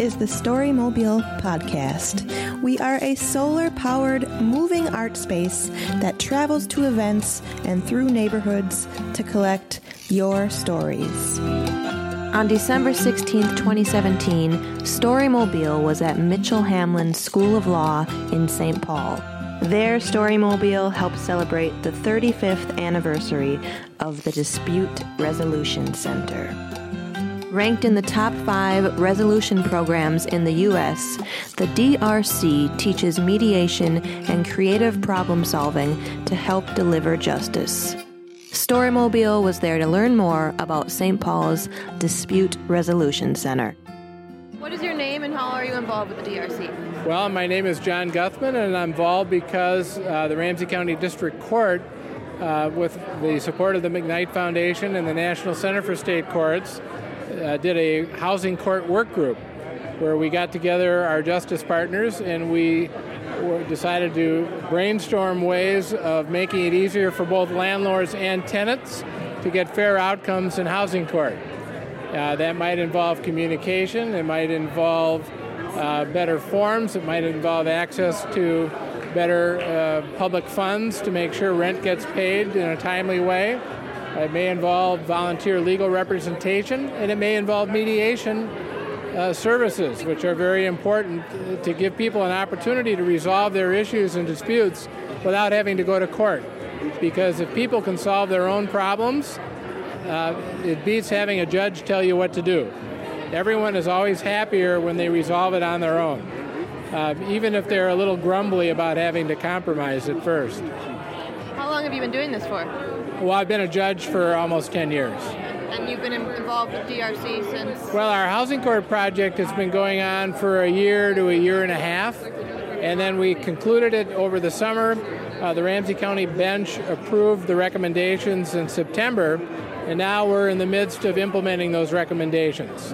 is the Storymobile Podcast. We are a solar powered moving art space that travels to events and through neighborhoods to collect your stories. On December 16, 2017, Storymobile was at Mitchell Hamline School of Law in St. Paul. There, Storymobile helped celebrate the 35th anniversary of the Dispute Resolution Center. Ranked in the top five resolution programs in the U.S., the DRC teaches mediation and creative problem solving to help deliver justice. Storymobile was there to learn more about St. Paul's Dispute Resolution Center. What is your name and how are you involved with the DRC? Well, my name is John Guthmann, and I'm involved because uh, the Ramsey County District Court, uh, with the support of the McKnight Foundation and the National Center for State Courts, uh, did a housing court work group where we got together our justice partners and we decided to brainstorm ways of making it easier for both landlords and tenants to get fair outcomes in housing court. Uh, that might involve communication, it might involve uh, better forms, it might involve access to better uh, public funds to make sure rent gets paid in a timely way. It may involve volunteer legal representation, and it may involve mediation uh, services, which are very important to give people an opportunity to resolve their issues and disputes without having to go to court. Because if people can solve their own problems, uh, it beats having a judge tell you what to do. Everyone is always happier when they resolve it on their own, uh, even if they're a little grumbly about having to compromise at first. Have you been doing this for? Well, I've been a judge for almost 10 years. And you've been involved with DRC since? Well, our housing court project has been going on for a year to a year and a half. And then we concluded it over the summer. Uh, the Ramsey County bench approved the recommendations in September, and now we're in the midst of implementing those recommendations.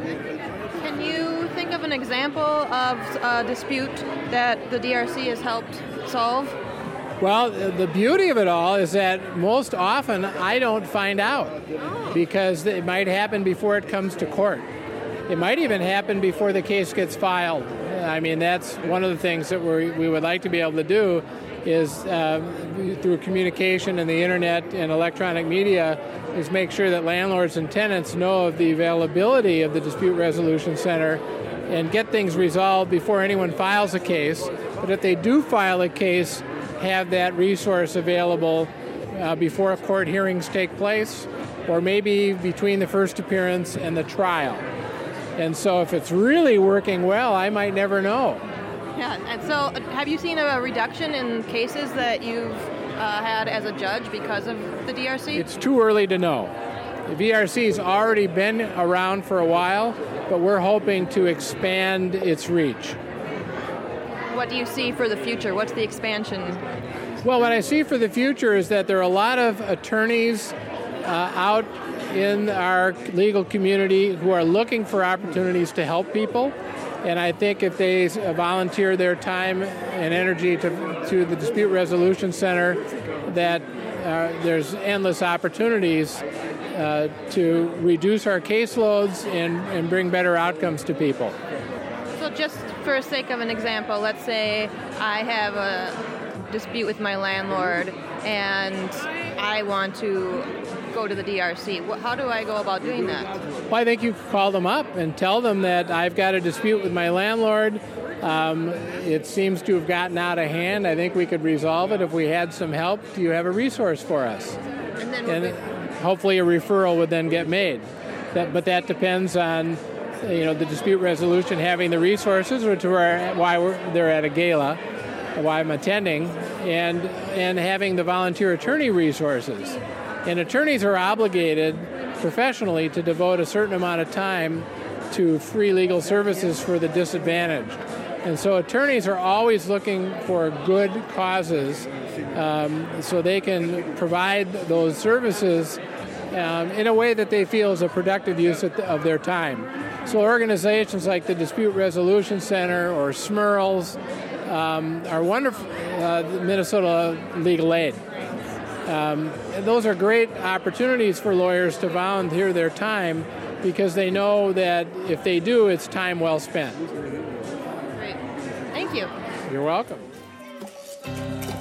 Can you think of an example of a dispute that the DRC has helped solve? Well, the beauty of it all is that most often I don't find out because it might happen before it comes to court. It might even happen before the case gets filed. I mean, that's one of the things that we we would like to be able to do is uh, through communication and the internet and electronic media is make sure that landlords and tenants know of the availability of the dispute resolution center and get things resolved before anyone files a case. But if they do file a case, have that resource available uh, before court hearings take place, or maybe between the first appearance and the trial. And so, if it's really working well, I might never know. Yeah, and so uh, have you seen a reduction in cases that you've uh, had as a judge because of the DRC? It's too early to know. The DRC has already been around for a while, but we're hoping to expand its reach. What do you see for the future? What's the expansion? Well, what I see for the future is that there are a lot of attorneys uh, out in our legal community who are looking for opportunities to help people. And I think if they volunteer their time and energy to, to the Dispute Resolution Center, that uh, there's endless opportunities uh, to reduce our caseloads and, and bring better outcomes to people. Just for the sake of an example, let's say I have a dispute with my landlord and I want to go to the DRC. How do I go about doing that? Well, I think you call them up and tell them that I've got a dispute with my landlord. Um, it seems to have gotten out of hand. I think we could resolve it if we had some help. Do you have a resource for us? And then and hopefully a referral would then get made. That, but that depends on you know, the dispute resolution having the resources, which are why they're at a gala, why I'm attending, and and having the volunteer attorney resources. And attorneys are obligated professionally to devote a certain amount of time to free legal services for the disadvantaged. And so attorneys are always looking for good causes um, so they can provide those services um, in a way that they feel is a productive use of their time. So organizations like the Dispute Resolution Center or SMRLS um, are wonderful, uh, Minnesota Legal Aid. Um, those are great opportunities for lawyers to volunteer their time because they know that if they do, it's time well spent. Great. Thank you. You're welcome.